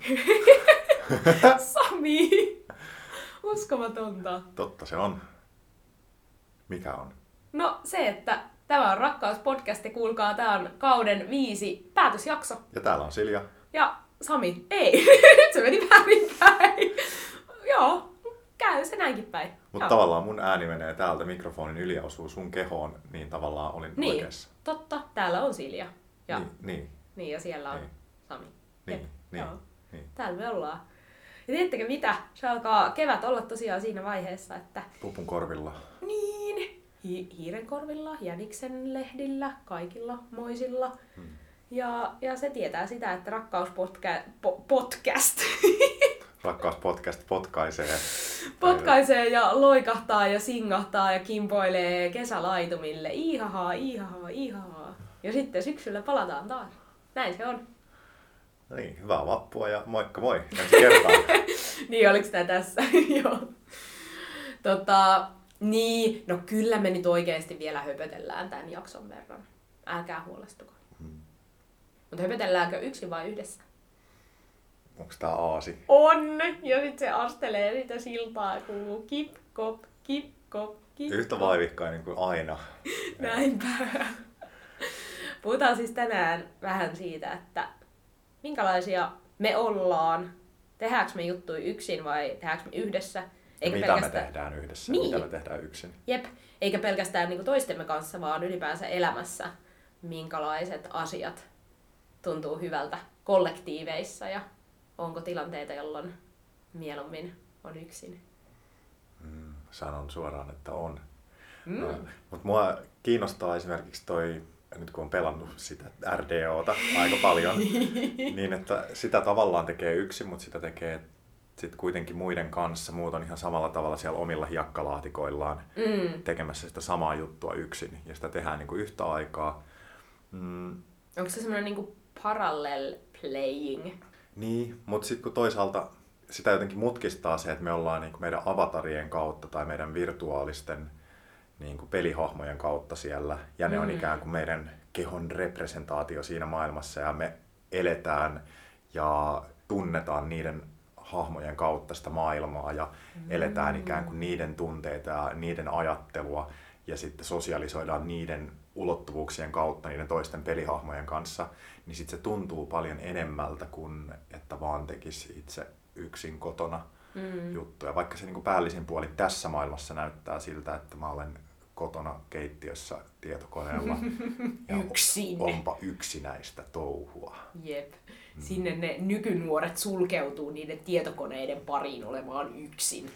Sami! Uskomatonta. Totta se on. Mikä on? No se, että tämä on Rakkauspodcast ja kuulkaa, tämä on kauden viisi päätösjakso. Ja täällä on Silja. Ja Sami, ei, nyt se meni väärinpäin. Joo, käy se näinkin päin. Mutta tavallaan mun ääni menee täältä mikrofonin yli ja osuu sun kehoon, niin tavallaan olin Niin, oikeassa. totta, täällä on Silja. Ja, niin. Niin, niin, niin ja siellä on Niin. Sami. niin, Jep, niin, joo. niin. Täällä me ollaan. Ja tiedättekö mitä? Se alkaa kevät olla tosiaan siinä vaiheessa, että Pupun korvilla. niin, hi- hiirenkorvilla, jäniksen lehdillä, kaikilla moisilla. Hmm. Ja, ja se tietää sitä, että rakkauspodcast po- podcast Rakkaus podcast potkaisee. potkaisee ja loikahtaa ja singahtaa ja kimpoilee kesälaitumille. Ihahaa, ihahaa, ihahaa. Ja sitten syksyllä palataan taas. Näin se on. No niin, hyvää vappua ja moikka moi. Ensi kertaan. niin, oliko tämä tässä? Joo. Tota, niin, no kyllä me nyt oikeasti vielä höpötellään tämän jakson verran. Älkää huolestuko. Hmm. Mutta höpötelläänkö yksin vai yhdessä? Onks tää aasi? On! Ja sitten se astelee sitä siltaa ja kuuluu kip, kop, kip, kop, kip, Yhtä vaivihkainen kuin aina. Näinpä. Puhutaan siis tänään vähän siitä, että minkälaisia me ollaan. Tehdäänkö me juttuja yksin vai tehdäänkö me yhdessä? Eikä mitä me tehdään yhdessä, Niin. mitä me tehdään yksin. Jep, eikä pelkästään niin toistemme kanssa, vaan ylipäänsä elämässä, minkälaiset asiat tuntuu hyvältä kollektiiveissa ja onko tilanteita, jolloin mieluummin on yksin. Mm, sanon suoraan, että on. Mm. No, mutta mua kiinnostaa esimerkiksi toi, nyt kun on pelannut sitä RDOta aika paljon, niin että sitä tavallaan tekee yksin, mutta sitä tekee sitten kuitenkin muiden kanssa. Muut on ihan samalla tavalla siellä omilla hiekkalaatikoillaan Mm. tekemässä sitä samaa juttua yksin. Ja sitä tehdään niin kuin yhtä aikaa. Mm, Onko se semmoinen niin parallel playing? Niin, mutta sitten kun toisaalta sitä jotenkin mutkistaa se, että me ollaan niin meidän avatarien kautta tai meidän virtuaalisten niin kuin pelihahmojen kautta siellä. Ja ne mm. on ikään kuin meidän kehon representaatio siinä maailmassa ja me eletään ja tunnetaan niiden hahmojen kautta sitä maailmaa ja mm. eletään ikään kuin niiden tunteita ja niiden ajattelua ja sitten sosialisoidaan niiden ulottuvuuksien kautta niiden toisten pelihahmojen kanssa, niin sitten se tuntuu paljon enemmältä kuin että vaan tekisi itse yksin kotona Mm. juttuja. Vaikka se niin päällisin puoli tässä maailmassa näyttää siltä, että mä olen kotona keittiössä tietokoneella ja Yksin. onpa yksinäistä touhua. Jep. Sinne ne nykynuoret sulkeutuu niiden tietokoneiden pariin olemaan yksin.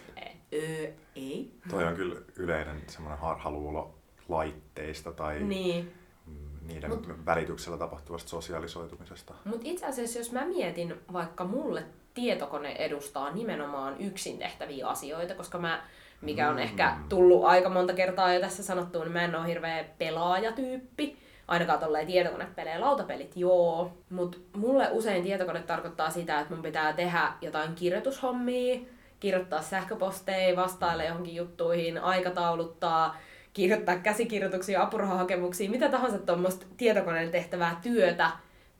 Öö, ei. Toi on kyllä yleinen semmoinen harhaluulo laitteista tai Niin. mm, niiden välityksellä tapahtuvasta sosialisoitumisesta. Mutta itse asiassa, jos mä mietin, vaikka mulle tietokone edustaa nimenomaan yksin tehtäviä asioita, koska mä, mikä on Mm. ehkä tullut aika monta kertaa jo tässä sanottua, niin mä en ole hirveä pelaajatyyppi. Ainakaan tolleen tietokonepelejä, lautapelit joo. Mutta mulle usein tietokone tarkoittaa sitä, että mun pitää tehdä jotain kirjoitushommia, kirjoittaa sähköposteja, vastailla johonkin juttuihin, aikatauluttaa, kirjoittaa käsikirjoituksia, apurahahakemuksia, mitä tahansa tuommoista tietokoneen tehtävää työtä.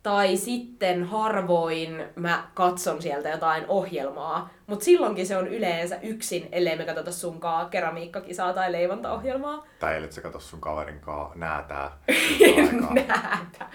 Tai sitten harvoin mä katson sieltä jotain ohjelmaa, mutta silloinkin se on yleensä yksin, ellei me katsota sunkaa keramiikkakisaa tai leivontaohjelmaa. Tai ellet sä katso sun kaverin kaa näätää. Näätä.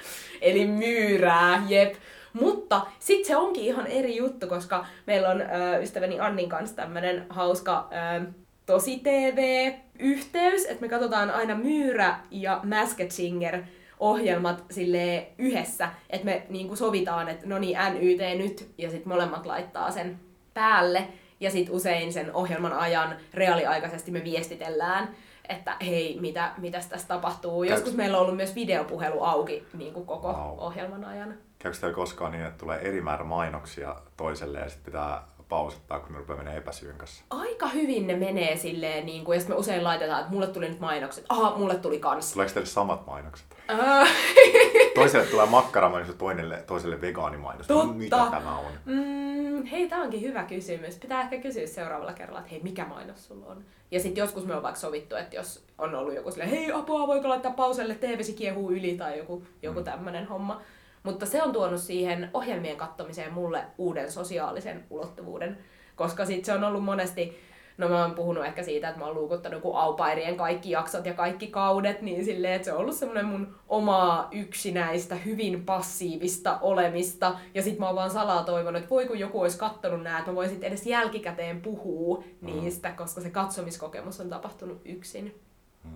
Eli myyrää, jep. Mutta sitten se onkin ihan eri juttu, koska meillä on ö, ystäväni Annin kanssa tämmönen hauska ö, tosi TV-yhteys, että me katsotaan aina Myyrä ja Masked Singer ohjelmat sille yhdessä, että me niinku sovitaan, että no niin, NYT nyt, ja sitten molemmat laittaa sen päälle, ja sitten usein sen ohjelman ajan reaaliaikaisesti me viestitellään, että hei, mitä, mitäs tässä tapahtuu. Käyks- Joskus meillä on ollut myös videopuhelu auki niin kuin koko Wow. ohjelman ajan. Käykö teillä koskaan niin, että tulee eri määrä mainoksia toiselle ja sitten pitää pausittaa, kun ne rupeaa menee epäsyyn kanssa? Aika hyvin ne menee silleen, niin kuin, ja sitten me usein laitetaan, että mulle tuli nyt mainokset. Aha, mulle tuli kans. Tuleeko teille samat mainokset? Toiselle tulee makkaramainos ja toiselle, toiselle vegaanimainos. Totta. Mitä tämä on? mm, hei, tää onkin hyvä kysymys. Pitää ehkä kysyä seuraavalla kerralla, että hei, mikä mainos sulla on? Ja sitten joskus me on vaikka sovittu, että jos on ollut joku silleen, hei apua, voiko laittaa pauselle, TV-si kiehuu yli tai joku, joku Mm. tämmönen homma. Mutta se on tuonut siihen ohjelmien kattomiseen mulle uuden sosiaalisen ulottuvuuden, koska sit se on ollut monesti No mä oon puhunut ehkä siitä, että mä oon luukuttanut kuin aupairien kaikki jaksot ja kaikki kaudet, niin silleen, että se on ollut semmoinen mun omaa yksinäistä, hyvin passiivista olemista. Ja sit mä oon vaan salaa toivonut, että voi kun joku olisi kattonut nää, että mä voisin edes jälkikäteen puhua mm. niistä, koska se katsomiskokemus on tapahtunut yksin. Mm.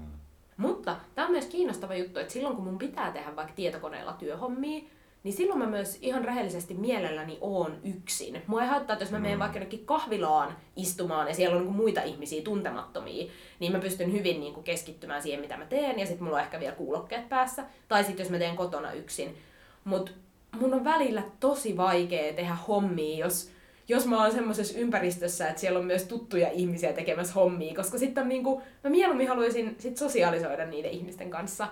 Mutta tämä on myös kiinnostava juttu, että silloin kun mun pitää tehdä vaikka tietokoneella työhommia, niin silloin mä myös ihan rehellisesti mielelläni oon yksin. Mua ei haittaa, että jos mä menen mm. vaikka jonnekin kahvilaan istumaan ja siellä on niin muita ihmisiä tuntemattomia, niin mä pystyn hyvin niin kuin keskittymään siihen, mitä mä teen, ja sitten mulla on ehkä vielä kuulokkeet päässä. Tai sitten jos mä teen kotona yksin. Mutta mun on välillä tosi vaikea tehdä hommia, jos, jos mä oon semmoisessa ympäristössä, että siellä on myös tuttuja ihmisiä tekemässä hommia, koska sitten on niinku, mä mieluummin haluaisin sit sosiaalisoida niiden ihmisten kanssa.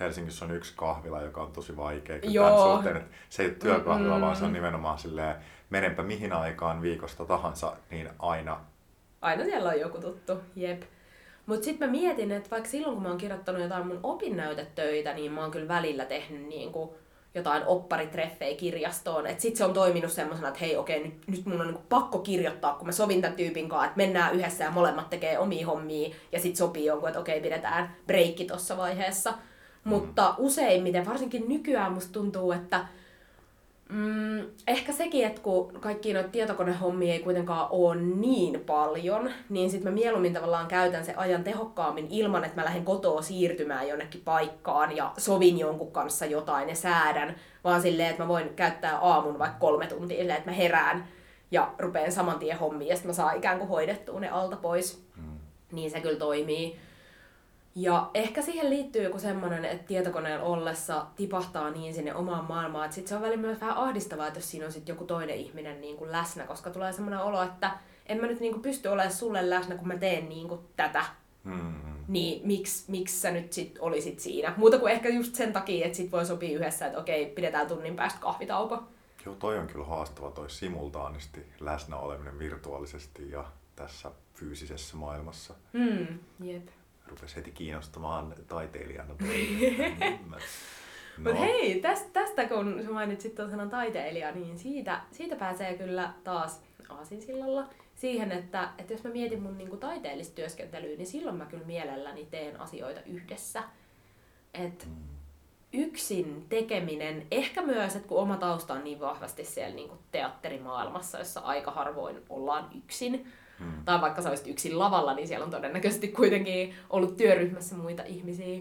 Helsingissä on yksi kahvila, joka on tosi vaikea Joo. tämän suhteen, että se ei ole työkahvila, mm-hmm. vaan se on nimenomaan silleen, menenpä mihin aikaan viikosta tahansa, niin aina... Aina siellä on joku tuttu, jep. Mutta sitten mä mietin, että vaikka silloin kun mä oon kirjoittanut jotain mun opinnäytetöitä, niin mä oon kyllä välillä tehnyt niinku jotain opparitreffejä kirjastoon. Että sit se on toiminut semmoisena, että hei okei, nyt, nyt mun on niinku pakko kirjoittaa, kun mä sovin tämän tyypin kanssa, että mennään yhdessä ja molemmat tekee omia hommia ja sit sopii jonkun, että okei, pidetään breikki tuossa vaiheessa. Mutta useimmiten, varsinkin nykyään musta tuntuu, että mm, ehkä sekin, että kun kaikki noita tietokonehommia ei kuitenkaan ole niin paljon, niin sitten mä mieluummin tavallaan käytän se ajan tehokkaammin ilman, että mä lähden kotoa siirtymään jonnekin paikkaan ja sovin jonkun kanssa jotain ja säädän, vaan silleen, että mä voin käyttää aamun vaikka kolme tuntia silleen, että mä herään ja rupeen saman tien hommiin ja sitten mä saan ikään kuin hoidettua ne alta pois. Mm. Niin se kyllä toimii. Ja ehkä siihen liittyy joku semmoinen, että tietokoneen ollessa tipahtaa niin sinne omaan maailmaan, että sit se on välillä myös vähän ahdistavaa, että jos siinä on sit joku toinen ihminen niin kuin läsnä, koska tulee semmoinen olo, että en mä nyt niin kuin pysty olemaan sulle läsnä, kun mä teen niin kuin tätä. Mm-hmm. Niin miksi, miksi sä nyt sit olisit siinä? Muuta kuin ehkä just sen takia, että sit voi sopia yhdessä, että okei, pidetään tunnin päästä kahvitauko. Joo, toi on kyllä haastava toi simultaanisti läsnä oleminen virtuaalisesti ja tässä fyysisessä maailmassa. Mm, jep rupesi heti kiinnostamaan taiteilijana. no. Mutta hei, tästä, tästä kun sä mainitsit tuon sanan taiteilija, niin siitä, siitä pääsee kyllä taas aasinsillalla siihen, että, että jos mä mietin mun niinku taiteellista työskentelyä, niin silloin mä kyllä mielelläni teen asioita yhdessä. Et mm. yksin tekeminen, ehkä myös, että kun oma tausta on niin vahvasti siellä niinku teatterimaailmassa, jossa aika harvoin ollaan yksin, Hmm. Tai vaikka sä olisit yksin lavalla, niin siellä on todennäköisesti kuitenkin ollut työryhmässä muita ihmisiä.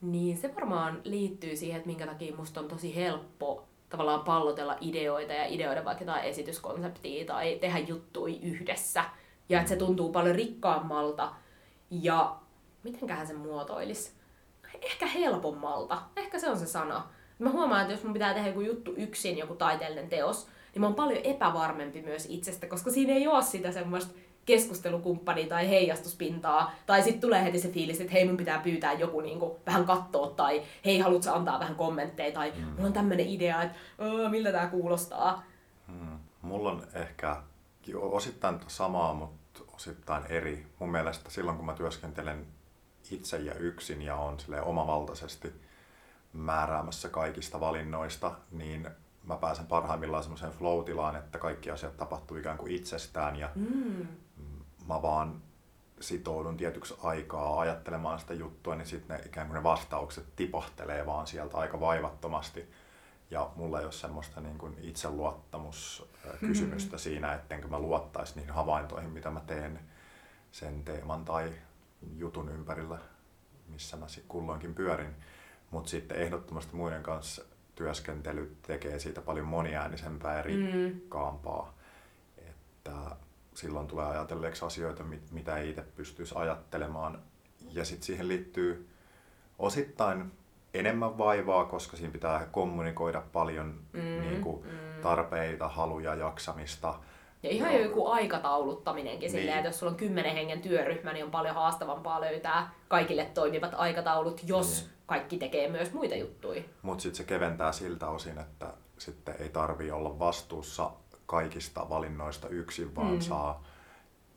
Niin se varmaan liittyy siihen, että minkä takia musta on tosi helppo tavallaan pallotella ideoita ja ideoida vaikka jotain esityskonseptia tai tehdä juttui yhdessä. Ja että se tuntuu paljon rikkaammalta ja mitenköhän se muotoilisi? Ehkä helpommalta. Ehkä se on se sana. Mä huomaan, että jos mun pitää tehdä joku juttu yksin, joku taiteellinen teos, niin mä oon paljon epävarmempi myös itsestä, koska siinä ei ole sitä semmoista keskustelukumppania tai heijastuspintaa, tai sitten tulee heti se fiilis, että hei mun pitää pyytää joku niinku vähän katsoa, tai hei haluatko antaa vähän kommentteja, tai mm. mulla on tämmöinen idea, että miltä tämä kuulostaa. Mm. Mulla on ehkä osittain samaa, mutta osittain eri. Mun mielestä silloin kun mä työskentelen itse ja yksin ja on omavaltaisesti määräämässä kaikista valinnoista, niin mä pääsen parhaimmillaan semmoiseen flow-tilaan, että kaikki asiat tapahtuu ikään kuin itsestään ja mm. mä vaan sitoudun tietyksi aikaa ajattelemaan sitä juttua, niin sitten ne ikään kuin ne vastaukset tipahtelee vaan sieltä aika vaivattomasti. Ja mulla ei ole semmoista niin kuin itseluottamuskysymystä mm-hmm. siinä, ettenkö mä luottaisi niihin havaintoihin, mitä mä teen sen teeman tai jutun ympärillä, missä mä kulloinkin pyörin. Mutta sitten ehdottomasti muiden kanssa työskentely tekee siitä paljon moniäänisempää ja mm. rikkaampaa. Mm. Että silloin tulee ajatelleeksi asioita, mitä ei itse pystyisi ajattelemaan. Ja sitten siihen liittyy osittain enemmän vaivaa, koska siinä pitää kommunikoida paljon mm, niin kuin, mm. tarpeita, haluja, jaksamista. Ja ihan jo joku aikatauluttaminenkin niin. silleen, että jos sulla on kymmenen hengen työryhmä, niin on paljon haastavampaa löytää kaikille toimivat aikataulut, jos niin kaikki tekee myös muita juttuja. Mutta sitten se keventää siltä osin, että sitten ei tarvi olla vastuussa kaikista valinnoista yksin, vaan mm. saa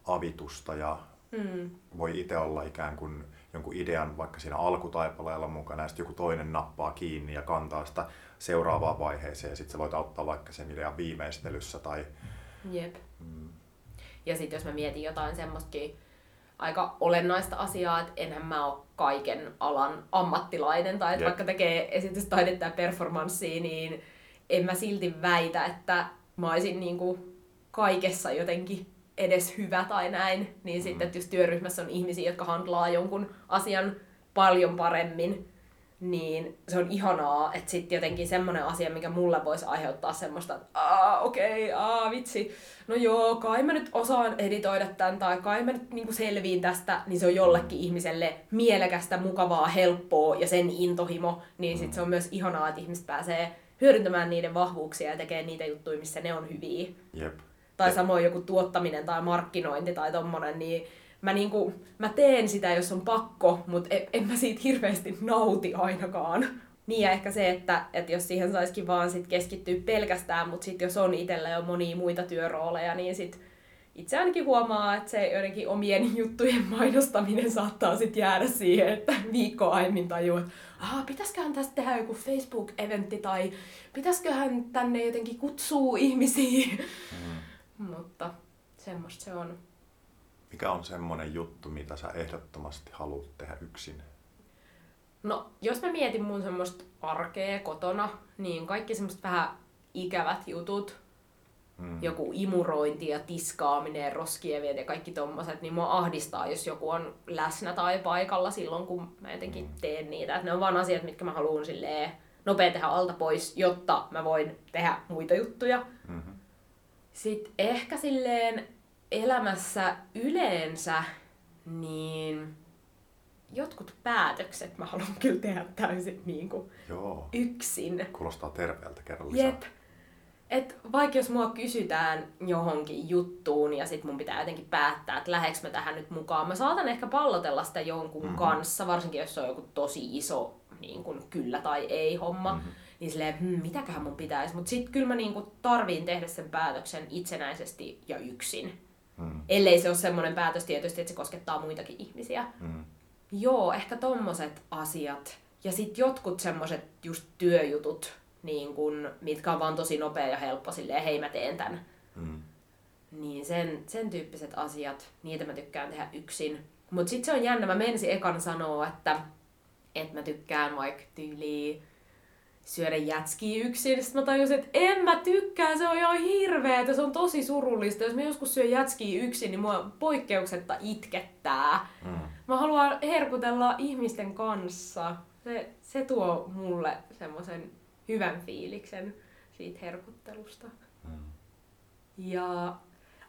avitusta ja mm. voi itse olla ikään kuin jonkun idean vaikka siinä alkutaipaleella mukana ja sitten joku toinen nappaa kiinni ja kantaa sitä seuraavaan vaiheeseen ja sitten sä voit auttaa vaikka sen idean viimeistelyssä tai... Jep. Mm. Ja sitten jos mä mietin jotain semmoistakin aika olennaista asiaa, että enhän mä ole kaiken alan ammattilainen tai että vaikka tekee esitystaidetta ja performanssia, niin en mä silti väitä, että mä olisin niinku kaikessa jotenkin edes hyvä tai näin, niin mm. sitten, että jos työryhmässä on ihmisiä, jotka handlaa jonkun asian paljon paremmin, niin se on ihanaa, että sitten jotenkin semmoinen asia, mikä mulle voisi aiheuttaa semmoista, että aa, okei, okay, aa, vitsi, no joo, kai mä nyt osaan editoida tämän, tai kai mä nyt niinku selviin tästä, niin se on jollekin ihmiselle mielekästä, mukavaa, helppoa ja sen intohimo, niin sitten se on myös ihanaa, että ihmiset pääsee hyödyntämään niiden vahvuuksia ja tekee niitä juttuja, missä ne on hyviä. Jep. Tai samoin joku tuottaminen tai markkinointi tai tommonen, niin mä, niinku, mä teen sitä, jos on pakko, mutta en, en mä siitä hirveästi nauti ainakaan. Niin ja ehkä se, että, että jos siihen saisikin vaan sit keskittyä pelkästään, mutta sitten jos on itsellä jo monia muita työrooleja, niin sit itse ainakin huomaa, että se joidenkin omien juttujen mainostaminen saattaa sitten jäädä siihen, että viikko aiemmin tajuu, että Aha, pitäisiköhän tästä tehdä joku Facebook-eventti tai pitäisiköhän tänne jotenkin kutsua ihmisiä. Mm. Mutta semmoista se on. Mikä on semmoinen juttu, mitä sä ehdottomasti haluat tehdä yksin? No, jos mä mietin mun semmoista arkea kotona, niin kaikki semmoista vähän ikävät jutut, mm. joku imurointi ja tiskaaminen ja roskien ja kaikki tommoset, niin mua ahdistaa, jos joku on läsnä tai paikalla silloin, kun mä jotenkin mm. teen niitä. Et ne on vaan asiat, mitkä mä haluan silleen nopea tehdä alta pois, jotta mä voin tehdä muita juttuja. Mm-hmm. Sitten ehkä silleen elämässä yleensä, niin jotkut päätökset mä haluan kyllä tehdä täysin niin kuin Joo. yksin. Kuulostaa terveeltä, kerran lisää. Jep. Et vaikka jos mua kysytään johonkin juttuun ja sit mun pitää jotenkin päättää, että läheks mä tähän nyt mukaan, mä saatan ehkä pallotella sitä jonkun mm-hmm. kanssa, varsinkin jos se on joku tosi iso niin kun kyllä tai ei homma, mm-hmm. niin silleen, hmm, mitäköhän mun pitäisi. Mutta sit kyllä mä niin kun tarviin tehdä sen päätöksen itsenäisesti ja yksin. Mm. Ellei se ole semmoinen päätös tietysti, että se koskettaa muitakin ihmisiä. Mm. Joo, ehkä tommoset asiat. Ja sitten jotkut semmoset just työjutut, niin kun, mitkä on vaan tosi nopea ja helppo silleen, hei mä teen tän. Mm. Niin sen, sen tyyppiset asiat, niitä mä tykkään tehdä yksin. Mut sit se on jännä, mä menisin ekan sanoa, että, että mä tykkään vaikka tyyliin syödä jätskiä yksin. Sitten mä tajusin, että en mä tykkää, se on ihan hirveetä, se on tosi surullista. Jos mä joskus syön jätskiä yksin, niin mua poikkeuksetta itkettää. Mm. Mä haluan herkutella ihmisten kanssa. Se, se tuo mulle semmoisen hyvän fiiliksen siitä herkuttelusta. Mm. Ja,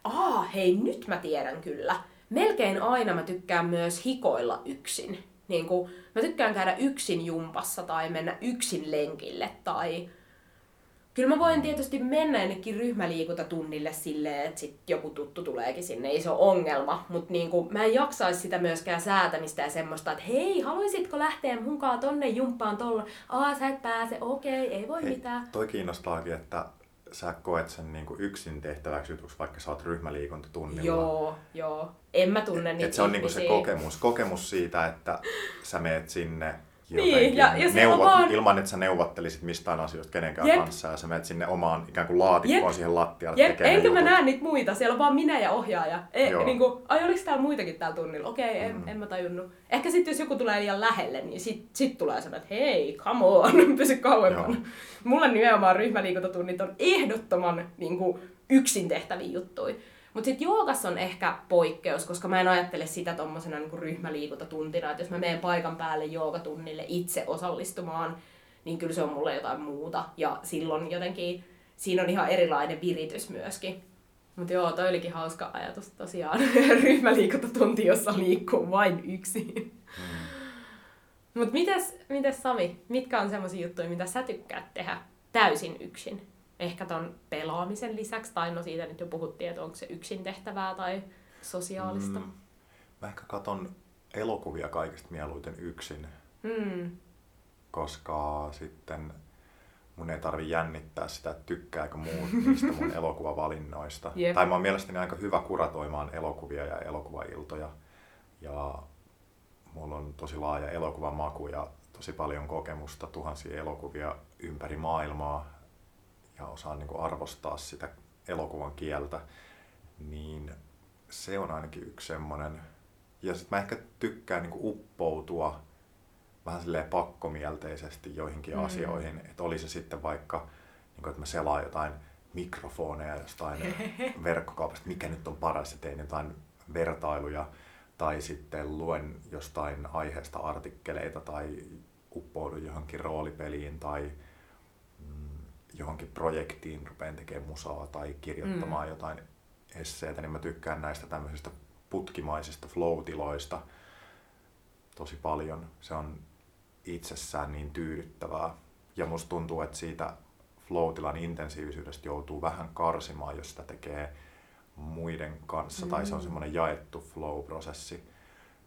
aa, hei, nyt mä tiedän kyllä. Melkein aina mä tykkään myös hikoilla yksin. Niin kuin, mä tykkään käydä yksin jumpassa tai mennä yksin lenkille tai Kyllä mä voin tietysti mennä jonnekin ryhmäliikuntatunnille silleen, että sit joku tuttu tuleekin sinne, ei se ole ongelma. Mutta niinku, mä en jaksaisi sitä myöskään säätämistä ja semmoista, että hei, haluaisitko lähteä mukaan tonne jumppaan tuolla? Aa, sä et pääse, okei, ei voi hei, mitään. Toi kiinnostaakin, että sä koet sen niinku yksin tehtäväksi jutuksi, vaikka sä oot ryhmäliikuntatunnilla. Joo, joo. En mä tunne niitä et se on niinku se kokemus, kokemus siitä, että sä meet sinne niin, ja, ja neuvot, vaan... ilman, että sä neuvottelisit mistään asioista kenenkään Jep. kanssa ja sä menet sinne omaan ikään kuin laatikkoon Jep. siihen lattialle Jep. Enkä jutut. mä näe niitä muita, siellä on vaan minä ja ohjaaja. E, niin kuin, ai oliko täällä muitakin täällä tunnilla? Okei, okay, en, mm. en mä tajunnut. Ehkä sitten jos joku tulee liian lähelle, niin sit, sit tulee sanoa, että hei, come on, pysy kauemmin. Mulla nimenomaan ryhmäliikuntatunnit on ehdottoman niin kuin, yksin tehtäviä juttuja. Mutta sitten joogassa on ehkä poikkeus, koska mä en ajattele sitä tuommoisena niinku ryhmäliikuntatuntina, että jos mä menen paikan päälle joogatunnille itse osallistumaan, niin kyllä se on mulle jotain muuta. Ja silloin jotenkin siinä on ihan erilainen viritys myöskin. Mutta joo, toi olikin hauska ajatus tosiaan. Ryhmäliikuntatunti, jossa liikkuu vain yksin. Mm. Mutta mites, mites Sami, mitkä on semmoisia juttuja, mitä sä tykkäät tehdä täysin yksin? Ehkä ton pelaamisen lisäksi, tai no siitä nyt jo puhuttiin, että onko se yksin tehtävää tai sosiaalista. Mm. Mä ehkä katon elokuvia kaikista mieluiten yksin, mm. koska sitten mun ei tarvi jännittää sitä, että tykkääkö muut niistä mun elokuvavalinnoista. Yep. Tai mä oon mielestäni aika hyvä kuratoimaan elokuvia ja elokuvailtoja. Ja mulla on tosi laaja elokuvan maku ja tosi paljon kokemusta, tuhansia elokuvia ympäri maailmaa ja osaan niin kuin arvostaa sitä elokuvan kieltä, niin se on ainakin yksi semmoinen. Ja sitten mä ehkä tykkään niin kuin uppoutua vähän silleen pakkomielteisesti joihinkin mm. asioihin. Että oli se sitten vaikka, niin kuin, että mä selaan jotain mikrofoneja jostain verkkokaupasta, mikä nyt on paras ja tein jotain vertailuja tai sitten luen jostain aiheesta artikkeleita tai uppoudun johonkin roolipeliin tai johonkin projektiin, rupean tekemään musaa tai kirjoittamaan mm. jotain esseitä, niin mä tykkään näistä tämmöisistä putkimaisista flow-tiloista tosi paljon. Se on itsessään niin tyydyttävää. Ja musta tuntuu, että siitä flow-tilan intensiivisyydestä joutuu vähän karsimaan, jos sitä tekee muiden kanssa, mm. tai se on mm. semmoinen jaettu flow-prosessi.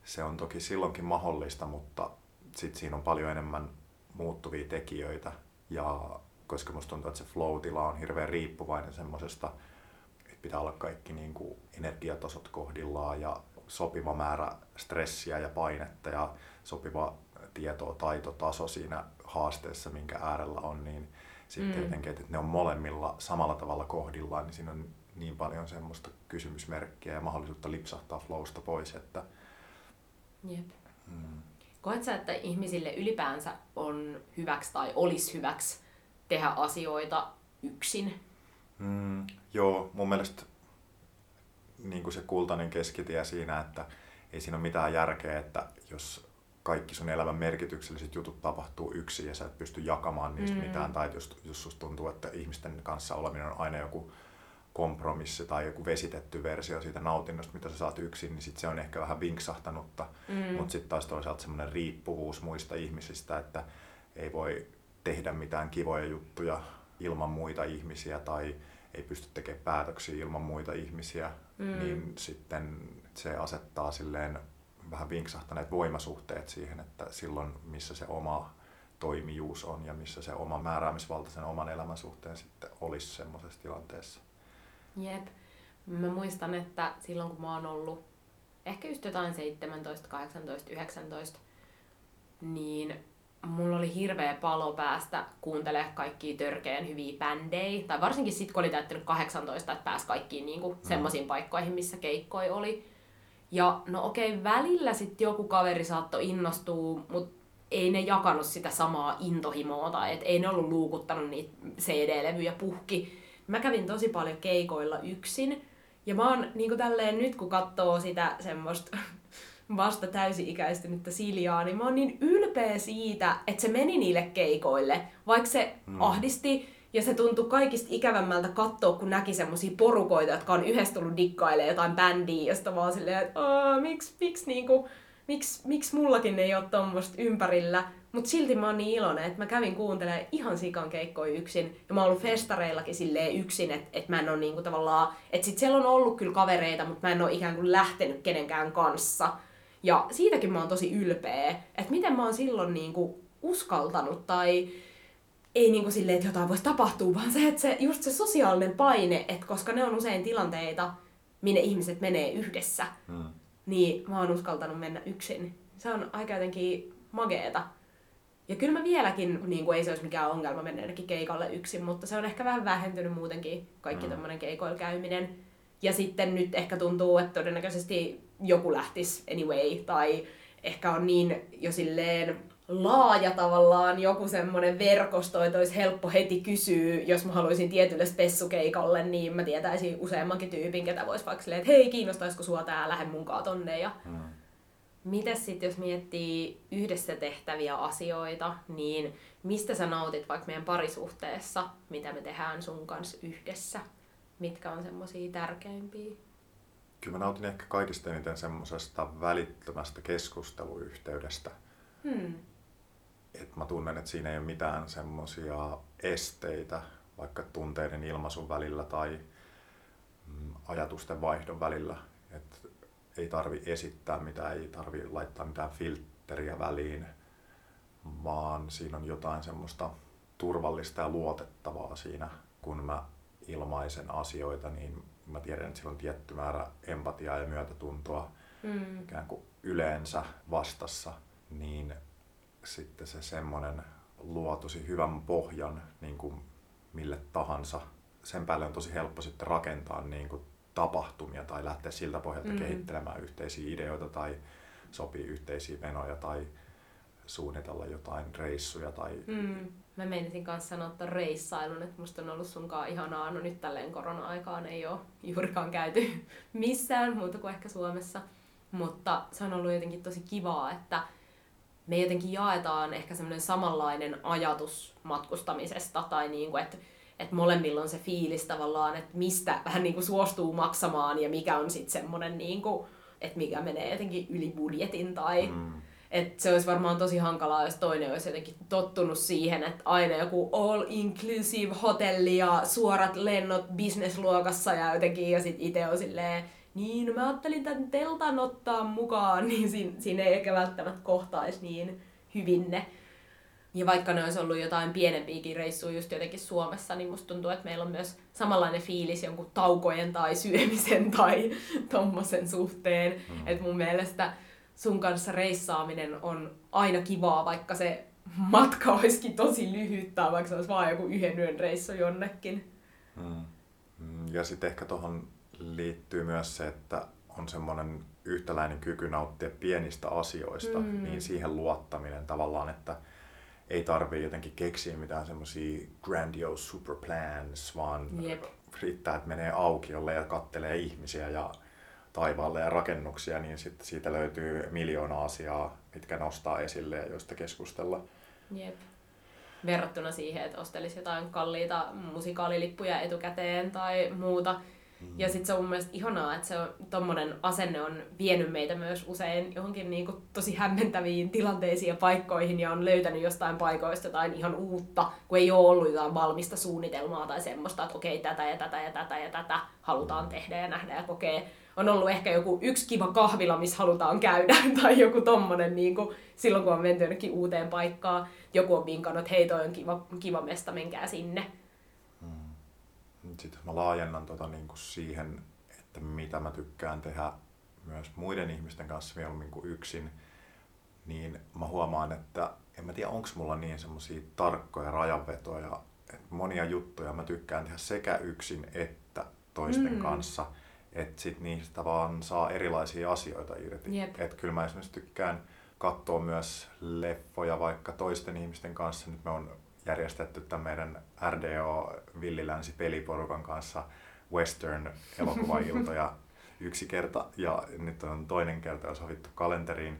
Se on toki silloinkin mahdollista, mutta sit siinä on paljon enemmän muuttuvia tekijöitä, ja koska musta tuntuu, että se flow-tila on hirveän riippuvainen semmoisesta, että pitää olla kaikki niin kuin energiatasot kohdillaan ja sopiva määrä stressiä ja painetta ja sopiva tieto, taitotaso siinä haasteessa, minkä äärellä on, niin sitten mm. jotenkin, että ne on molemmilla samalla tavalla kohdillaan, niin siinä on niin paljon semmoista kysymysmerkkiä ja mahdollisuutta lipsahtaa flowsta pois, että... Jep. Mm. Koet sä, että ihmisille ylipäänsä on hyväksi tai olisi hyväksi tehdä asioita yksin? Mm, joo, mun mielestä niin kuin se kultainen keskitie siinä, että ei siinä ole mitään järkeä, että jos kaikki sun elämän merkitykselliset jutut tapahtuu yksin ja sä et pysty jakamaan niistä mm. mitään, tai jos, jos susta tuntuu, että ihmisten kanssa oleminen on aina joku kompromissi tai joku vesitetty versio siitä nautinnosta, mitä sä saat yksin, niin sit se on ehkä vähän vinksahtanutta. Mm. Mutta sitten taas toisaalta semmoinen riippuvuus muista ihmisistä, että ei voi tehdä mitään kivoja juttuja ilman muita ihmisiä tai ei pysty tekemään päätöksiä ilman muita ihmisiä, mm. niin sitten se asettaa silleen vähän vinksahtaneet voimasuhteet siihen, että silloin missä se oma toimijuus on ja missä se oma määräämisvalta sen oman elämän suhteen sitten olisi semmoisessa tilanteessa. Jep. Mä muistan, että silloin kun mä oon ollut ehkä just jotain 17, 18, 19, niin mulla oli hirveä palo päästä kuuntelemaan kaikkia törkeän hyviä bändejä. Tai varsinkin sit, kun oli täyttänyt 18, että pääsi kaikkiin niinku mm. semmoisiin paikkoihin, missä keikkoi oli. Ja no okei, välillä sitten joku kaveri saattoi innostua, mutta ei ne jakanut sitä samaa intohimoa tai et ei ne ollut luukuttanut niitä CD-levyjä puhki. Mä kävin tosi paljon keikoilla yksin. Ja mä oon niin tälleen nyt kun katsoo sitä semmoista vasta täysi-ikäistynyttä Siljaa, niin mä oon niin ylpeä siitä, että se meni niille keikoille, vaikka se mm. ahdisti ja se tuntui kaikista ikävämmältä katsoa, kun näki semmosia porukoita, jotka on yhdessä tullut dikkailemaan jotain bändiä, josta vaan silleen, että miksi, miksi, niinku, miksi, miksi mullakin ei ole tommoista ympärillä. Mutta silti mä oon niin iloinen, että mä kävin kuuntelemaan ihan sikan keikkoja yksin. Ja mä oon ollut festareillakin silleen yksin, että et mä en oo niinku tavallaan... Että sit siellä on ollut kyllä kavereita, mutta mä en oo ikään kuin lähtenyt kenenkään kanssa. Ja siitäkin mä oon tosi ylpeä, että miten mä oon silloin niinku uskaltanut tai ei niinku silleen, että jotain voisi tapahtua, vaan se, että se, just se sosiaalinen paine, että koska ne on usein tilanteita, minne ihmiset menee yhdessä, hmm. niin mä oon uskaltanut mennä yksin. Se on aika jotenkin mageeta. Ja kyllä mä vieläkin, niin kuin ei se olisi mikään ongelma mennä jonnekin keikalle yksin, mutta se on ehkä vähän vähentynyt muutenkin kaikki mm. tämmöinen keikoilla käyminen. Ja sitten nyt ehkä tuntuu, että todennäköisesti joku lähtisi anyway, tai ehkä on niin jo silleen laaja tavallaan joku semmoinen verkosto, että olisi helppo heti kysyä, jos mä haluaisin tietylle spessukeikalle, niin mä tietäisin useammankin tyypin, ketä voisi vaikka silleen, että hei, kiinnostaisiko sua tää, lähde munkaan tonne. Ja hmm. Mites sitten, jos miettii yhdessä tehtäviä asioita, niin mistä sä nautit vaikka meidän parisuhteessa, mitä me tehdään sun kanssa yhdessä? Mitkä on semmosia tärkeimpiä? Kyllä mä nautin ehkä kaikista eniten semmoisesta välittömästä keskusteluyhteydestä. Hmm että mä tunnen, että siinä ei ole mitään semmoisia esteitä vaikka tunteiden ilmaisun välillä tai mm, ajatusten vaihdon välillä. että ei tarvi esittää mitään, ei tarvi laittaa mitään filtteriä väliin, vaan siinä on jotain semmoista turvallista ja luotettavaa siinä, kun mä ilmaisen asioita, niin mä tiedän, että sillä on tietty määrä empatiaa ja myötätuntoa Mm. ikään kuin yleensä vastassa, niin sitten se semmoinen luo tosi hyvän pohjan niin kuin mille tahansa. Sen päälle on tosi helppo sitten rakentaa niin kuin tapahtumia tai lähteä siltä pohjalta mm. kehittelemään yhteisiä ideoita tai sopii yhteisiä menoja tai suunnitella jotain reissuja. Tai... Mm. Mä menisin kanssa sanoa että reissailun, että musta on ollut sunkaan ihanaa. No nyt tälleen korona-aikaan ei ole juurikaan käyty missään muuta kuin ehkä Suomessa. Mutta se on ollut jotenkin tosi kivaa, että me jotenkin jaetaan ehkä semmoinen samanlainen ajatus matkustamisesta tai niin kuin, että että molemmilla on se fiilis tavallaan, että mistä vähän niin kuin suostuu maksamaan ja mikä on sitten semmoinen, niin kuin, että mikä menee jotenkin yli budjetin tai mm. Että se olisi varmaan tosi hankalaa, jos toinen olisi jotenkin tottunut siihen, että aina joku all inclusive hotelli ja suorat lennot businessluokassa ja jotenkin ja sitten itse on silleen, niin no mä ajattelin tämän teltan ottaa mukaan, niin siinä, siinä ei ehkä välttämättä kohtaisi niin hyvin ne ja vaikka ne olisi ollut jotain pienempiäkin reissuja just jotenkin Suomessa, niin musta tuntuu, että meillä on myös samanlainen fiilis jonkun taukojen tai syömisen tai tommosen suhteen. Mm. Että mun mielestä sun kanssa reissaaminen on aina kivaa, vaikka se matka olisikin tosi lyhyt tai vaikka se olisi vaan joku yhden yön reissu jonnekin. Mm. ja sitten ehkä tuohon liittyy myös se, että on semmoinen yhtäläinen kyky nauttia pienistä asioista, mm. niin siihen luottaminen tavallaan, että ei tarvii jotenkin keksiä mitään semmoisia grandiose super plans, vaan Jep. riittää, että menee aukiolle ja kattelee ihmisiä ja taivaalle ja rakennuksia, niin sit siitä löytyy miljoona asiaa, mitkä nostaa esille ja joista keskustella. Jep. Verrattuna siihen, että ostelisi jotain kalliita musikaalilippuja etukäteen tai muuta, Mm. Ja sitten se on mun mielestä ihanaa, että se on, tommonen asenne on vienyt meitä myös usein johonkin niinku tosi hämmentäviin tilanteisiin ja paikkoihin ja on löytänyt jostain paikoista jotain ihan uutta, kun ei ole ollut jotain valmista suunnitelmaa tai semmoista, että okei, tätä ja tätä ja tätä ja tätä halutaan tehdä ja nähdä ja kokea. On ollut ehkä joku yksi kiva kahvila, missä halutaan käydä, tai joku tommonen, niin kuin, silloin kun on menty jonnekin uuteen paikkaan, joku on vinkannut, että hei, toi on kiva, kiva mesta, menkää sinne. Sitten mä laajennan tota niin kuin siihen, että mitä mä tykkään tehdä myös muiden ihmisten kanssa mieluummin kuin yksin, niin mä huomaan, että en mä tiedä onko mulla niin semmoisia tarkkoja rajanvetoja, että monia juttuja mä tykkään tehdä sekä yksin että toisten mm. kanssa, että sit niistä vaan saa erilaisia asioita irti. Että kyllä mä esimerkiksi tykkään katsoa myös leffoja vaikka toisten ihmisten kanssa. Nyt me on järjestetty tämän meidän RDO Villilänsi peliporukan kanssa western elokuvailtoja yksi kerta ja nyt on toinen kerta jo sovittu kalenteriin,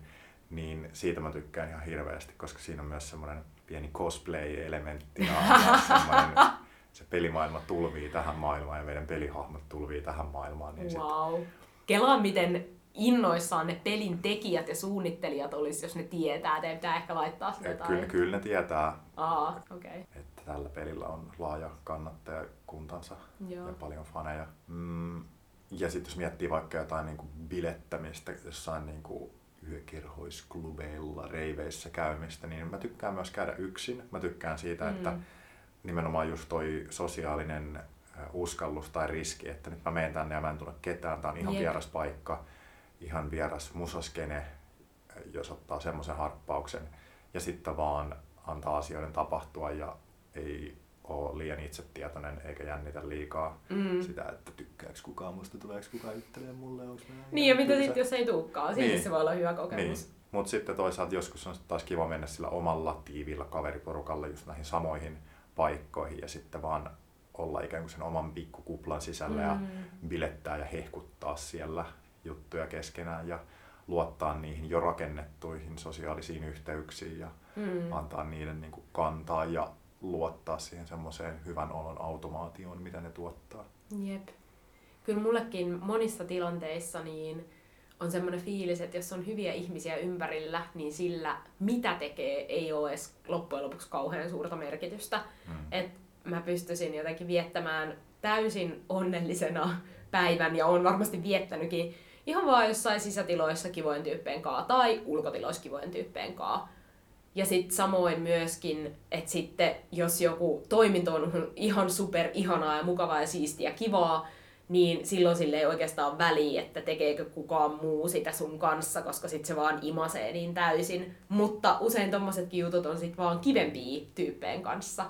niin siitä mä tykkään ihan hirveästi, koska siinä on myös semmoinen pieni cosplay-elementti ja, se pelimaailma tulvii tähän maailmaan ja meidän pelihahmot tulvii tähän maailmaan. Niin wow. Sit... Kelaa, miten innoissaan ne pelin tekijät ja suunnittelijat olisi, jos ne tietää. Teidän pitää ehkä laittaa sitä jotain. Kyllä, kyllä ne tietää, Aa, okay. että tällä pelillä on laaja kannattajakuntansa Joo. ja paljon faneja. Mm, ja sitten jos miettii vaikka jotain niin kuin bilettämistä jossain niin kuin yökerhoisklubeilla, reiveissä käymistä, niin mä tykkään myös käydä yksin. Mä tykkään siitä, mm. että nimenomaan just toi sosiaalinen uskallus tai riski, että nyt mä menen tänne ja mä en tunne ketään, tää on ihan Jep. vieras paikka ihan vieras musaskene, jos ottaa semmoisen harppauksen, ja sitten vaan antaa asioiden tapahtua ja ei ole liian itsetietoinen eikä jännitä liikaa mm. sitä, että tykkääkö kukaan musta, tuleeko kukaan yttelemään mulle, onko Niin ja mitä sitten, jos ei tulekaan, niin. se voi olla hyvä kokemus. Niin. Mutta sitten toisaalta joskus on taas kiva mennä sillä omalla tiivillä kaveriporukalla just näihin samoihin paikkoihin ja sitten vaan olla ikään kuin sen oman pikkukuplan sisällä mm. ja bilettää ja hehkuttaa siellä juttuja keskenään ja luottaa niihin jo rakennettuihin sosiaalisiin yhteyksiin ja mm. antaa niiden niin kuin kantaa ja luottaa siihen semmoiseen hyvän olon automaatioon, mitä ne tuottaa. Jep. Kyllä mullekin monissa tilanteissa niin on semmoinen fiilis, että jos on hyviä ihmisiä ympärillä, niin sillä mitä tekee ei ole edes loppujen lopuksi kauhean suurta merkitystä. Mm. Et mä pystyisin jotenkin viettämään täysin onnellisena päivän ja on varmasti viettänytkin ihan vaan jossain sisätiloissa kivojen tyyppeen kaa tai ulkotiloissa kivojen tyyppeen kaa. Ja sitten samoin myöskin, että sitten jos joku toiminto on ihan super ihanaa ja mukavaa ja siistiä ja kivaa, niin silloin sille ei oikeastaan väliä, että tekeekö kukaan muu sitä sun kanssa, koska sit se vaan imasee niin täysin. Mutta usein tommosetkin jutut on sit vaan kivempia tyyppeen kanssa.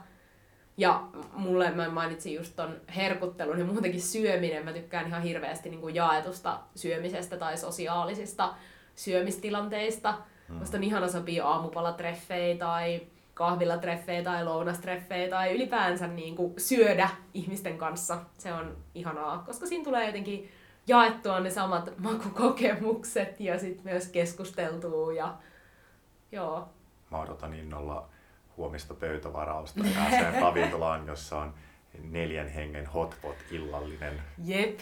Ja mulle mä mainitsin just ton herkuttelun ja muutenkin syöminen. Mä tykkään ihan hirveästi niin kuin jaetusta syömisestä tai sosiaalisista syömistilanteista. Mm. Musta on ihana sopii aamupalatreffejä tai kahvilatreffejä tai lounastreffejä tai ylipäänsä niin kuin syödä ihmisten kanssa. Se on ihanaa, koska siinä tulee jotenkin jaettua ne samat makukokemukset ja sitten myös keskusteltua ja joo. Mä odotan innolla huomista pöytävarausta ja pääsee ravintolaan, jossa on neljän hengen hotpot illallinen. Jep,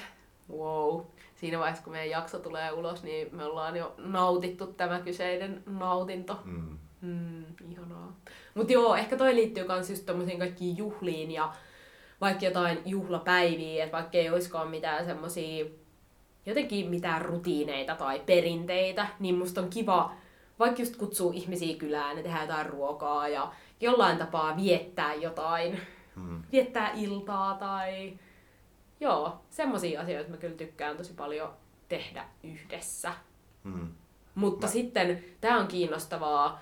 wow. Siinä vaiheessa, kun meidän jakso tulee ulos, niin me ollaan jo nautittu tämä kyseinen nautinto. Mm. Mm, ihanaa. Mutta joo, ehkä toi liittyy myös just tommosiin kaikkiin juhliin ja vaikka jotain juhlapäiviä, että vaikka ei olisikaan mitään semmosia jotenkin mitään rutiineita tai perinteitä, niin musta on kiva vaikka just kutsuu ihmisiä kylään ja tehdään jotain ruokaa ja jollain tapaa viettää jotain, mm. viettää iltaa tai joo, semmoisia asioita mä kyllä tykkään tosi paljon tehdä yhdessä. Mm. Mutta mä... sitten tämä on kiinnostavaa,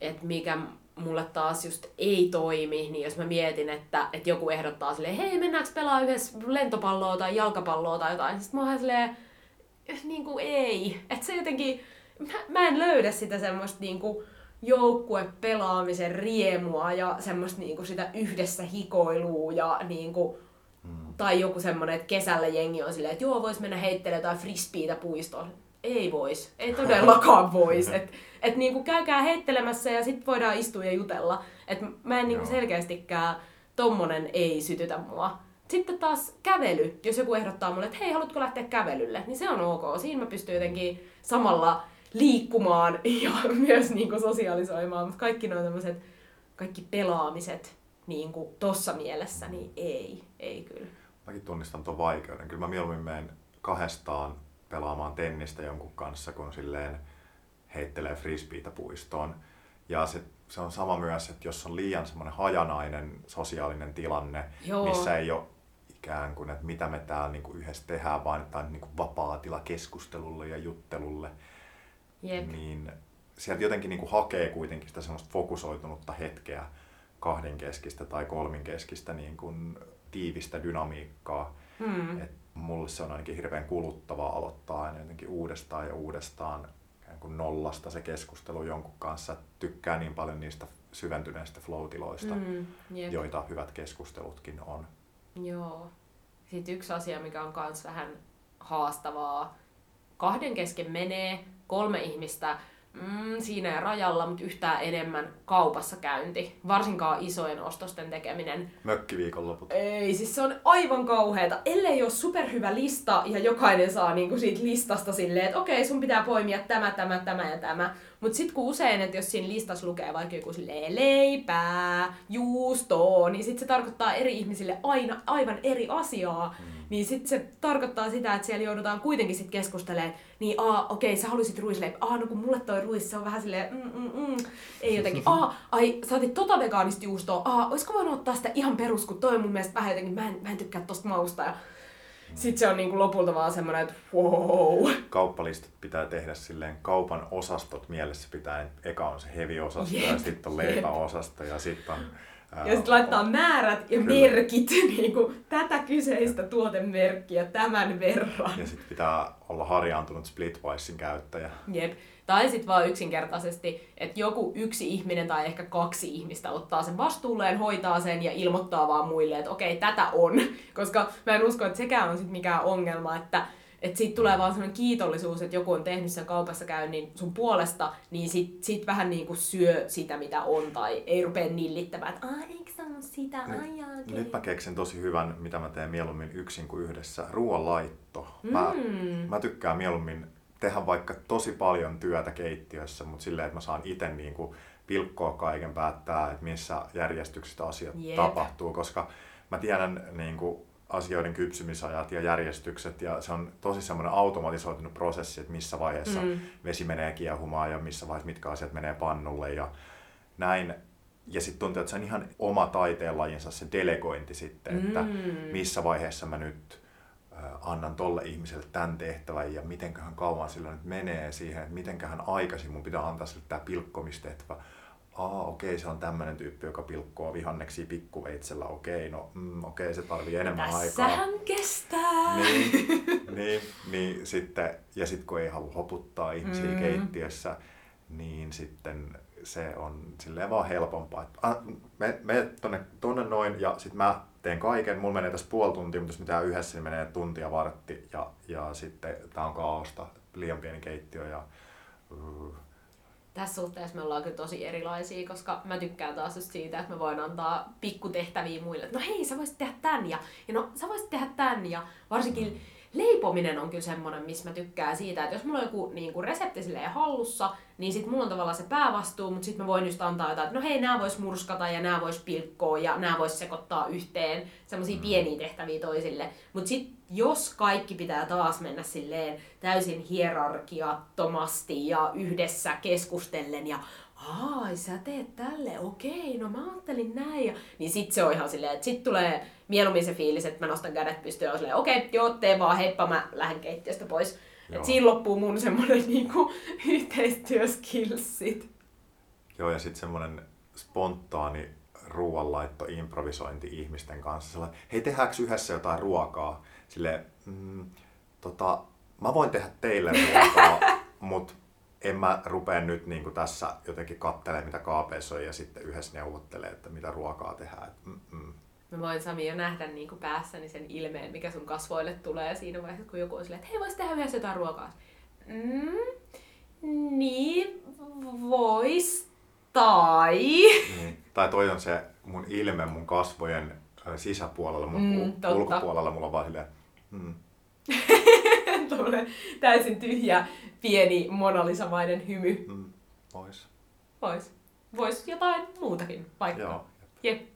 että mikä mulle taas just ei toimi, niin jos mä mietin, että, että joku ehdottaa silleen, hei mennäänkö pelaa yhdessä lentopalloa tai jalkapalloa tai jotain, niin sit mä oon silleen, niin kuin ei. Että se jotenkin, mä, mä en löydä sitä semmoista niin kuin joukkuepelaamisen riemua ja semmoista niin kuin sitä yhdessä hikoilua ja niin kuin, mm. tai joku semmoinen, että kesällä jengi on silleen, että joo, vois mennä heittelemään jotain frisbeitä puistoon ei vois, ei todellakaan vois. Et, et niinku käykää heittelemässä ja sitten voidaan istua ja jutella. Et mä en niinku selkeästikään, tommonen ei sytytä mua. Sitten taas kävely, jos joku ehdottaa mulle, että hei, haluatko lähteä kävelylle, niin se on ok. Siinä mä pystyn jotenkin samalla liikkumaan ja myös niinku sosiaalisoimaan, mutta kaikki noin tämmöiset, kaikki pelaamiset niinku tossa mielessä, niin ei, ei kyllä. Mäkin tunnistan tuon vaikeuden. Kyllä mä mieluummin menen kahdestaan pelaamaan tennistä jonkun kanssa, kun silleen heittelee frisbeitä puistoon. Ja se, se on sama myös, että jos on liian semmoinen hajanainen sosiaalinen tilanne, Joo. missä ei ole ikään kuin, että mitä me täällä niin kuin yhdessä tehdään, vaan että on niin kuin vapaa tila keskustelulle ja juttelulle, Jep. niin sieltä jotenkin niin kuin hakee kuitenkin sitä semmoista fokusoitunutta hetkeä kahdenkeskistä tai kolminkeskistä niin kuin tiivistä dynamiikkaa. Hmm. Et mulle se on ainakin hirveän kuluttavaa aloittaa aina jotenkin uudestaan ja uudestaan kuin nollasta se keskustelu jonkun kanssa. Tykkää niin paljon niistä syventyneistä flow-tiloista, mm, joita hyvät keskustelutkin on. Joo. Sitten yksi asia, mikä on myös vähän haastavaa. Kahden kesken menee, kolme ihmistä mm, siinä ja rajalla, mutta yhtään enemmän kaupassa käynti. Varsinkaan isojen ostosten tekeminen. Mökkiviikonloput. Ei, siis se on aivan kauheeta. Ellei ole superhyvä lista ja jokainen saa niinku siitä listasta silleen, että okei, sun pitää poimia tämä, tämä, tämä ja tämä. Mutta sitten kun usein, että jos siinä listassa lukee vaikka joku silleen leipää, juustoa, niin sitten se tarkoittaa eri ihmisille aina aivan eri asiaa. Mm. Niin sitten se tarkoittaa sitä, että siellä joudutaan kuitenkin sitten keskustelemaan, niin aa, okei, sä halusit ruisleipää. Aa, no kun mulle toi ruis, se on vähän silleen, mm, mm, mm. Ei jotenkin, aa, ai, sä otit tota vegaanista juustoa. Aa, oisko voinut ottaa sitä ihan perus, kun toi on mun mielestä vähän jotenkin, mä en, mä en tykkää tosta mausta. Ja sitten se on niinku lopulta vaan semmoinen, että wow. Kauppalistat pitää tehdä silleen kaupan osastot mielessä pitää. Eka on se heavy-osasto ja sitten on leipäosasto ja sitten on ja sitten laittaa määrät ja Kyllä. merkit, niin kuin, tätä kyseistä tuotemerkkiä tämän verran. Ja sitten pitää olla harjaantunut Splitwisein käyttäjä. Jep. Tai sitten vaan yksinkertaisesti, että joku yksi ihminen tai ehkä kaksi ihmistä ottaa sen vastuulleen, hoitaa sen ja ilmoittaa vaan muille, että okei, tätä on. Koska mä en usko, että sekään on sitten mikään ongelma, että että siitä tulee vaan sellainen kiitollisuus, että joku on tehnyt sen kaupassa käynnin sun puolesta, niin sit, sit vähän niin kuin syö sitä, mitä on, tai ei rupea nillittämään, että aah, eikö sä ole sitä, nyt, jaa, okay. Nyt mä keksin tosi hyvän, mitä mä teen mieluummin yksin kuin yhdessä, ruoanlaitto. Mä, mm. mä tykkään mieluummin tehdä vaikka tosi paljon työtä keittiössä, mutta silleen, että mä saan itse niin kuin pilkkoa kaiken, päättää, että missä järjestyksistä asiat Jep. tapahtuu, koska mä tiedän niin kuin, asioiden kypsymisajat ja järjestykset ja se on tosi semmoinen automatisoitunut prosessi, että missä vaiheessa mm. vesi menee kiehumaan ja missä vaiheessa mitkä asiat menee pannulle ja näin. Ja sitten tuntuu, että se on ihan oma taiteenlajinsa se delegointi sitten, että mm. missä vaiheessa mä nyt annan tolle ihmiselle tämän tehtävän ja mitenköhän kauan sillä nyt menee siihen, että mitenköhän aikaisin mun pitää antaa sille tämä pilkkomistehtävä. Aa, okei, se on tämmöinen tyyppi, joka pilkkoo vihanneksi pikkuveitsellä. Okei, no mm, okei, se tarvii enemmän Tässähän aikaa. kestää. Niin, niin, niin sitten, ja sitten kun ei halua hoputtaa ihmisiä Mm. keittiössä, niin sitten se on silleen vaan helpompaa. että, ah, Me, me tonne, tonne noin ja sitten mä teen kaiken. Mulla menee tässä puoli tuntia, mutta jos me tehdään yhdessä, niin menee tuntia vartti ja, ja sitten tää on kaaosta. Liian pieni keittiö ja uh, Tässä suhteessa me ollaan kyllä tosi erilaisia, koska mä tykkään taas just siitä, että mä voin antaa pikkutehtäviä muille. No hei, sä voisit tehdä tän ja, ja no sä voisit tehdä tän ja varsinkin leipominen on kyllä semmonen, missä mä tykkään siitä, että jos mulla on joku niin kuin resepti silleen hallussa, niin sit mulla on tavallaan se päävastuu, mutta sit mä voin just antaa jotain, että no hei, nää vois murskata ja nää vois pilkkoa ja nää vois sekoittaa yhteen, semmosia pieniä tehtäviä toisille. Mutta sit jos kaikki pitää taas mennä silleen täysin hierarkiattomasti ja yhdessä keskustellen ja ai sä teet tälle, okei, no mä ajattelin näin. Ja, niin sit se on ihan silleen, että sit tulee mieluummin se fiilis, että mä nostan kädet pystyyn ja silleen, okei, joo, tee vaan, heippa, mä lähden keittiöstä pois. Et siinä loppuu mun semmonen niinku yhteistyöskillsit. Joo, ja sitten semmoinen spontaani ruoanlaitto, improvisointi ihmisten kanssa. Sellainen, hei, tehdäänkö yhdessä jotain ruokaa? Sille, mm, tota, mä voin tehdä teille ruokaa, mutta en mä rupea nyt niin kuin tässä jotenkin kattelemaan, mitä kaapeissa on, ja sitten yhdessä neuvottelee, että mitä ruokaa tehdään. Et, mm, mm. Mä voin Sami jo nähdä niin kuin päässäni sen ilmeen, mikä sun kasvoille tulee siinä vaiheessa, kun joku on silleen, että hei, vois tehdä yhdessä jotain ruokaa. Mm, niin, vois. Tai... Niin. Tai toi on se mun ilme mun kasvojen ö, sisäpuolella, mun Mm, totta. ulkopuolella mulla on vaan silleen, mm, täysin tyhjä, pieni, monalisamainen hymy. mm, vois. Vois. Vois jotain muutakin vaikka. Joo. Jep, jep.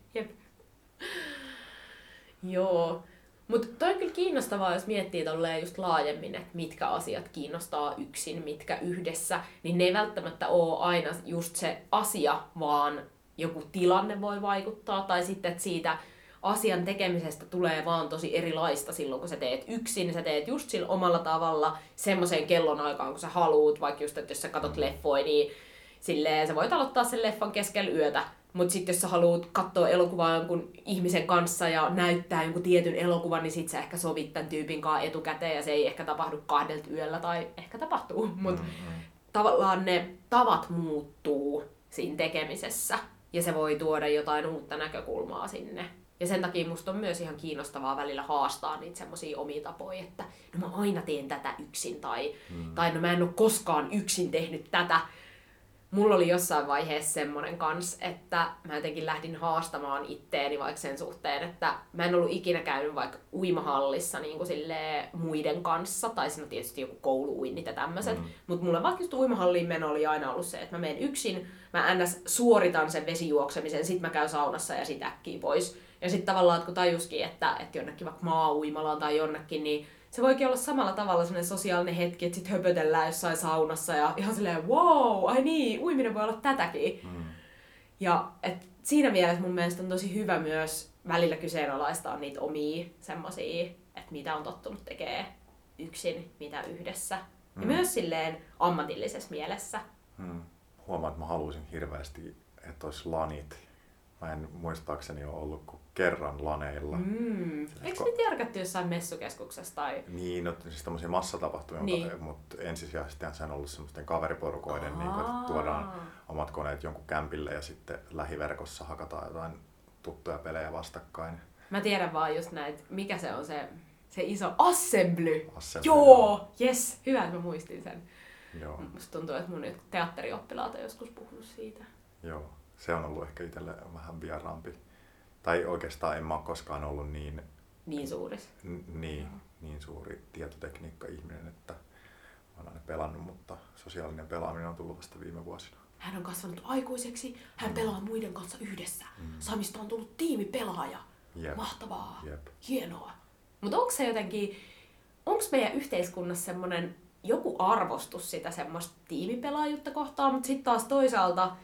Joo. Mutta toi on kyllä kiinnostavaa, jos miettii tolleen just laajemmin, että mitkä asiat kiinnostaa yksin, mitkä yhdessä, niin ne ei välttämättä ole aina just se asia, vaan joku tilanne voi vaikuttaa, tai sitten, että siitä asian tekemisestä tulee vaan tosi erilaista silloin, kun sä teet yksin, sä teet just sillä omalla tavalla semmoiseen kellon aikaan, kun sä haluut, vaikka just, että jos sä katot leffoja, niin silleen sä voit aloittaa sen leffan keskellä yötä, mutta sitten jos sä haluat katsoa elokuvaa jonkun ihmisen kanssa ja näyttää jonkun tietyn elokuvan, niin sit sä ehkä sovit tämän tyypin kanssa etukäteen ja se ei ehkä tapahdu kahdelta yöllä tai ehkä tapahtuu, mutta Mm, tavallaan ne tavat muuttuu siinä tekemisessä ja se voi tuoda jotain uutta näkökulmaa sinne. Ja sen takia musta on myös ihan kiinnostavaa välillä haastaa niitä semmoisia omia tapoja, että no mä aina teen tätä yksin tai, mm. tai no mä en ole koskaan yksin tehnyt tätä. Mulla oli jossain vaiheessa semmonen kans, että mä jotenkin lähdin haastamaan itteeni vaikka sen suhteen, että mä en ollut ikinä käynyt vaikka uimahallissa niin kuin silleen muiden kanssa, tai siinä on tietysti joku kouluuinnit ja tämmöiset, mm. mutta mulle vaikka just uimahalliin meno oli aina ollut se, että mä menen yksin, mä ns. suoritan sen vesijuoksemisen, sit mä käyn saunassa ja sit äkkiä pois. Ja sitten tavallaan, että kun tajuskin, että, että jonnekin vaikka maa-uimalaan tai jonnekin, niin se voikin olla samalla tavalla sellainen sosiaalinen hetki, että sit höpötellään jossain saunassa ja ihan silleen, wow, ai niin, uiminen voi olla tätäkin. mm. Ja et siinä mielessä mun mielestä on tosi hyvä myös välillä kyseenalaistaa niitä omia semmosia, että mitä on tottunut tekee yksin, mitä yhdessä. Ja Mm. myös silleen ammatillisessa mielessä. Mm. Huomaan, että mä haluaisin hirveästi, että olisi lanit. Mä en muistaakseni ole ollut kuin kerran laneilla. Mm. Mm. Eikö nyt järkätty jossain messukeskuksessa tai... Niin, no, siis tämmöisiä massatapahtumia, Niin. mutta ensisijaisesti se on ollut semmoisten kaveriporukoiden, niin kuin, että tuodaan omat koneet jonkun kämpille ja sitten lähiverkossa hakataan jotain tuttuja pelejä vastakkain. Mä tiedän vaan just näitä, mikä se on se, se iso assembly. Assembly, Joo, yes, hyvä, että mä muistin sen. Joo, Musta tuntuu, että mun teatterioppilaat on joskus puhunut siitä. joo. Se on ollut ehkä itselle vähän vieraampi. Tai oikeastaan en mä ole koskaan ollut niin, Niin suuris. n- niin, niin suuri tietotekniikka-ihminen, että mä oon aina pelannut, mutta sosiaalinen pelaaminen on tullut vasta viime vuosina. Hän on kasvanut aikuiseksi, hän pelaa muiden kanssa yhdessä. Samista on tullut tiimipelaaja. Jep. Mahtavaa. Jep. Hienoa. Mutta onko se jotenkin, onko meidän yhteiskunnassa semmoinen joku arvostus sitä semmoista tiimipelaajuutta kohtaan, mutta sitten taas toisaalta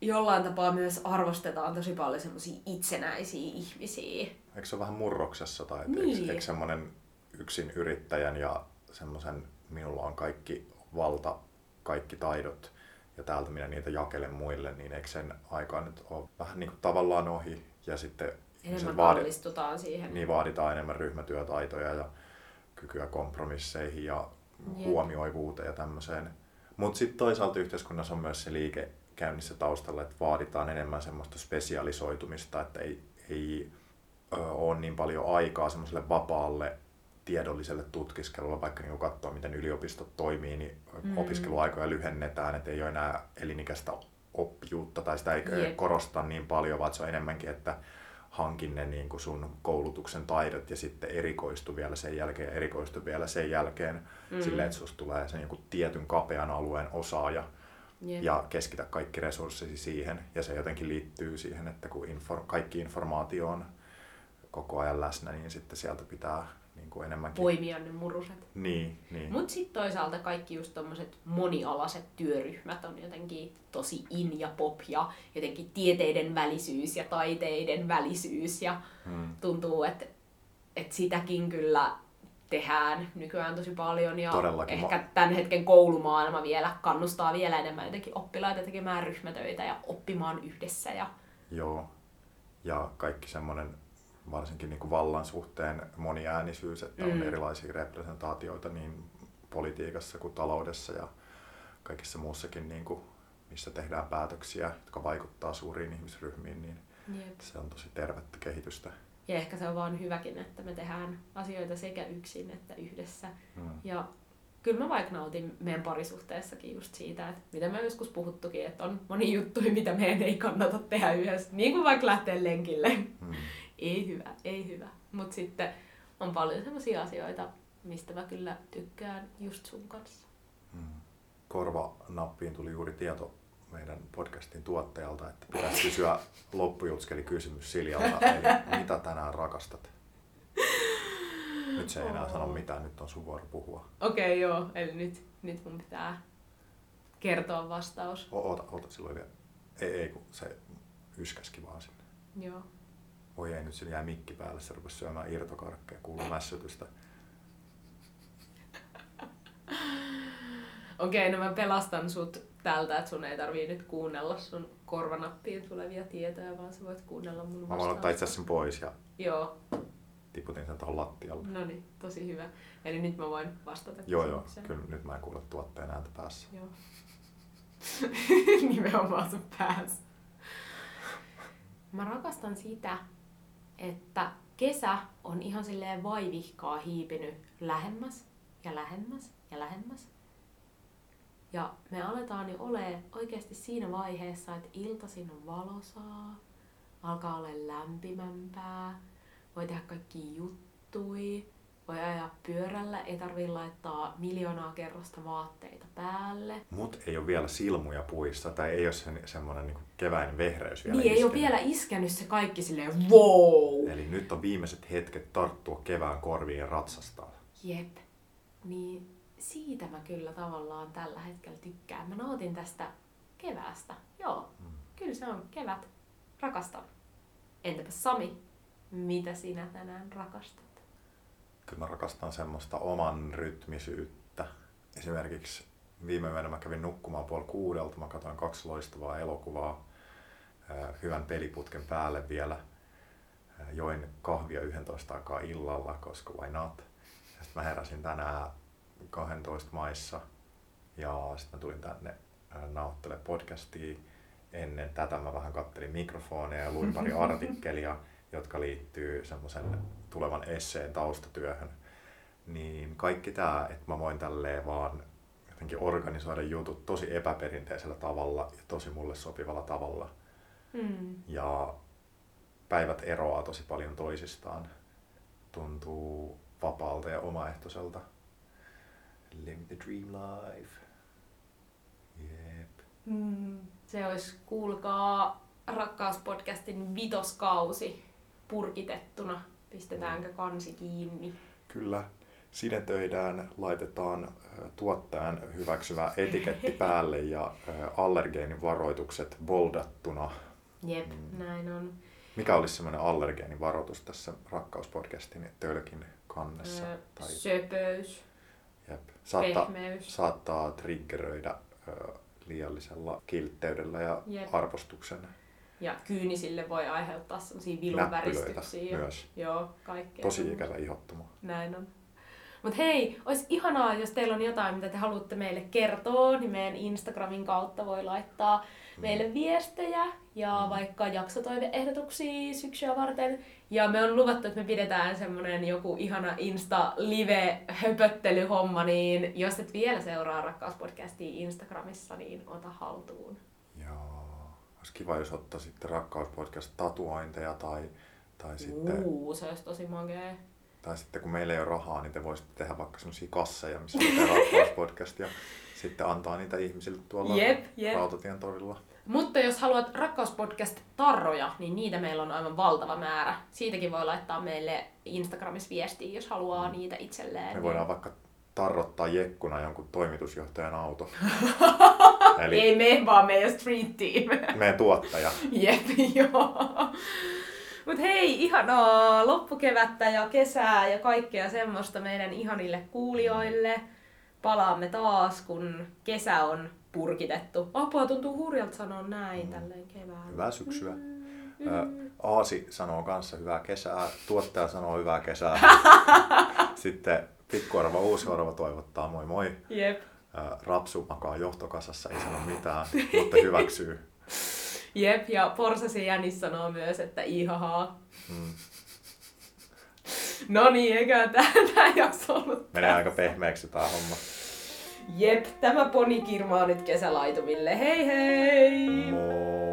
jollain tapaa myös arvostetaan tosi paljon semmoisia itsenäisiä ihmisiä. Eikö se ole vähän murroksessa tai Niin. eikö, eikö semmoinen yksin yrittäjän ja semmoisen, minulla on kaikki valta, kaikki taidot ja täältä minä niitä jakelen muille, niin eikö sen aika nyt ole vähän niin kuin tavallaan ohi ja sitten Enemmän vaadi- siihen. niin vaaditaan enemmän ryhmätyötaitoja ja kykyä kompromisseihin ja Jep. huomioivuuteen ja tämmöiseen. Mutta sitten toisaalta yhteiskunnassa on myös se liike käynnissä taustalla, että vaaditaan enemmän semmoista spesialisoitumista, että ei, ei ole niin paljon aikaa semmoiselle vapaalle tiedolliselle tutkiskelulle, vaikka niin katsoo, miten yliopistot toimii, niin Mm. opiskeluaikoja lyhennetään, että ei ole enää elinikäistä oppijuutta tai sitä ei Jep. korosta niin paljon, vaan se on enemmänkin, että hankin ne niin kuin sun koulutuksen taidot ja sitten erikoistu vielä sen jälkeen ja erikoistu vielä sen jälkeen Mm. silleen, että susta tulee sen joku tietyn kapean alueen osaaja Jep. ja keskitä kaikki resurssisi siihen. Ja se jotenkin liittyy siihen, että kun infor- kaikki informaatio on koko ajan läsnä, niin sitten sieltä pitää niin kuin enemmänkin... Poimia ne muruset. Niin, niin. Mutta sitten toisaalta kaikki just tommoset monialaiset työryhmät on jotenkin tosi in ja pop ja jotenkin tieteiden välisyys ja taiteiden välisyys ja Hmm. tuntuu, että et sitäkin kyllä tehdään nykyään tosi paljon ja Todellakin. ehkä tämän hetken koulumaailma vielä kannustaa vielä enemmän jotenkin oppilaita tekemään ryhmätöitä ja oppimaan yhdessä ja Joo. Ja kaikki semmoinen varsinkin niin kuin vallan suhteen moniäänisyys, että on Mm. erilaisia representaatioita niin politiikassa kuin taloudessa ja kaikessa muussakin, niin kuin, missä tehdään päätöksiä, jotka vaikuttaa suuriin ihmisryhmiin, niin Jep. se on tosi tervettä kehitystä. Ja ehkä se on vaan hyväkin, että me tehdään asioita sekä yksin että yhdessä. Mm. Ja kyllä mä vaikka nautin meidän parisuhteessakin just siitä, että mitä me joskus puhuttukin, että on moni juttuja, mitä meidän ei kannata tehdä yhdessä. Niin kuin vaikka lähteä lenkille. Mm. Ei hyvä, ei hyvä. Mutta sitten on paljon sellaisia asioita, mistä mä kyllä tykkään just sun kanssa. Mm. Korvanappiin tuli juuri tieto meidän podcastin tuottajalta, että pitäisi kysyä loppujutskeli kysymys Siljalta, eli mitä tänään rakastat? Nyt se ei enää sano mitään, nyt on sun vuoro puhua. Okei, okay, joo. Eli nyt, nyt mun pitää kertoa vastaus. O- Oota, oota silloin vielä. Ei, ei, kun se yskäski vaan sinne. Joo. Oi ei, nyt sillä jäi mikki päälle, se rupesi syömään irtokarkkeja, kuuluu mässytystä. Okei, no mä pelastan sut tältä, että sun ei tarvii nyt kuunnella sun korvanappiin tulevia tietoja, vaan sä voit kuunnella mun Mä voin ottaa itse sen pois ja Joo, tiputin sen tuohon lattialle. no niin, tosi hyvä. Eli nyt mä voin vastata Joo, joo, kyllä nyt mä en kuule tuotteen ääntä päässä. Joo. Nimenomaan sun päässä. Mä rakastan sitä, että kesä on ihan silleen vaivihkaa hiipinyt lähemmäs ja lähemmäs ja lähemmäs. Ja me aletaan jo ole oikeasti siinä vaiheessa, että iltaisin on valosaa, alkaa olla lämpimämpää, voi tehdä kaikki juttui, voi ajaa pyörällä, ei tarvii laittaa miljoonaa kerrosta vaatteita päälle. Mut ei ole vielä silmuja puissa, tai ei ole se, semmoinen niin keväinen vehreys vielä Niin ei ole iskenyt. vielä iskenyt se kaikki silleen wow! Eli nyt on viimeiset hetket tarttua kevään korviin ja ratsastaa. Jep. Niin siitä mä kyllä tavallaan tällä hetkellä tykkään. Mä nautin tästä keväästä. Joo, Mm. kyllä se on kevät. Rakastan. Entäpä Sami, mitä sinä tänään rakastat? Kyllä mä rakastan semmoista oman rytmisyyttä. Esimerkiksi viime yönä mä kävin nukkumaan puoli kuudelta, mä katsoin kaksi loistavaa elokuvaa hyvän peliputken päälle vielä. Join kahvia 11 aikaa illalla, koska why not. Sitten mä heräsin tänään 12 maissa ja sitten mä tulin tänne ää, nauhoittelemaan podcastia. Ennen tätä mä vähän kattelin mikrofoneja ja luin pari artikkelia, jotka liittyy semmoisen tulevan esseen taustatyöhön. Niin kaikki tää, että mä voin tälleen vaan jotenkin organisoida jutut tosi epäperinteisellä tavalla ja tosi mulle sopivalla tavalla. Mm. Ja päivät eroaa tosi paljon toisistaan. Tuntuu vapaalta ja omaehtoiselta. Live the dream life. Jep. Mm. Se olisi, kuulkaa, rakkauspodcastin vitoskausi purkitettuna. Pistetäänkö kansi kiinni? Kyllä. Sinetöidään, laitetaan tuottajan hyväksyvä etiketti päälle ja allergeenivaroitukset boldattuna. Jep, Mm. näin on. Mikä olisi semmoinen allergeenivaroitus tässä rakkauspodcastin tölkin kannessa. Ö, Tai, Söpöys, jep. Saattaa, pehmeys. saattaa triggeröidä ö, liiallisella kiltteydellä ja Jep. arvostuksen Ja kyynisille voi aiheuttaa sellaisia vilunväristyksiä. myös. Joo, kaikkea. Tosi ikävä ihottuma. Näin on. Mut hei, olisi ihanaa, jos teillä on jotain, mitä te haluatte meille kertoa, niin meidän Instagramin kautta voi laittaa meille viestejä ja vaikka jaksotoiveehdotuksia syksyä varten. Ja me on luvattu, että me pidetään semmonen joku ihana Insta-live-höpöttelyhomma, niin jos et vielä seuraa Rakkauspodcastia Instagramissa, niin ota haltuun. Joo. Olisi kiva, jos ottaa sitten rakkauspodcast tatuointeja tai, tai, sitten, Uu, se olisi tosi magee. tai sitten kun meillä ei ole rahaa, niin te voisitte tehdä vaikka sellaisia kasseja, missä on rakkauspodcast ja sitten antaa niitä ihmisille tuolla Jep, jep. Rautatien torilla. Mutta jos haluat Rakkauspodcast-tarroja, niin niitä meillä on aivan valtava määrä. Siitäkin voi laittaa meille Instagramissa viestiä, jos haluaa niitä itselleen. Me voidaan vaikka tarrottaa jekkuna jonkun toimitusjohtajan auto. Eli... Ei me, vaan meidän street team. meidän tuottaja. Jep, joo. Mut hei, ihanaa loppukevättä ja kesää ja kaikkea semmoista meidän ihanille kuulijoille. Palaamme taas, kun kesä on purkitettu. Apua, tuntuu hurjalta sanoa näin tälleen keväällä. Hyvää syksyä. Ö, Aasi sanoo kanssa hyvää kesää, tuottaja sanoo hyvää kesää. Sitten pikkuarva uusiorva toivottaa moi moi. Jep. Rapsu makaa johtokasassa, ei sano mitään, mutta hyväksyy. Jep, ja Porsasi Jänis sanoo myös, että ihahaa. Mm. No niin, eikä tää, tää jakso ollut Menee aika pehmeäksi tää homma. Jep, tämä poni kirmaa nyt kesälaitumille. Hei hei! Moi!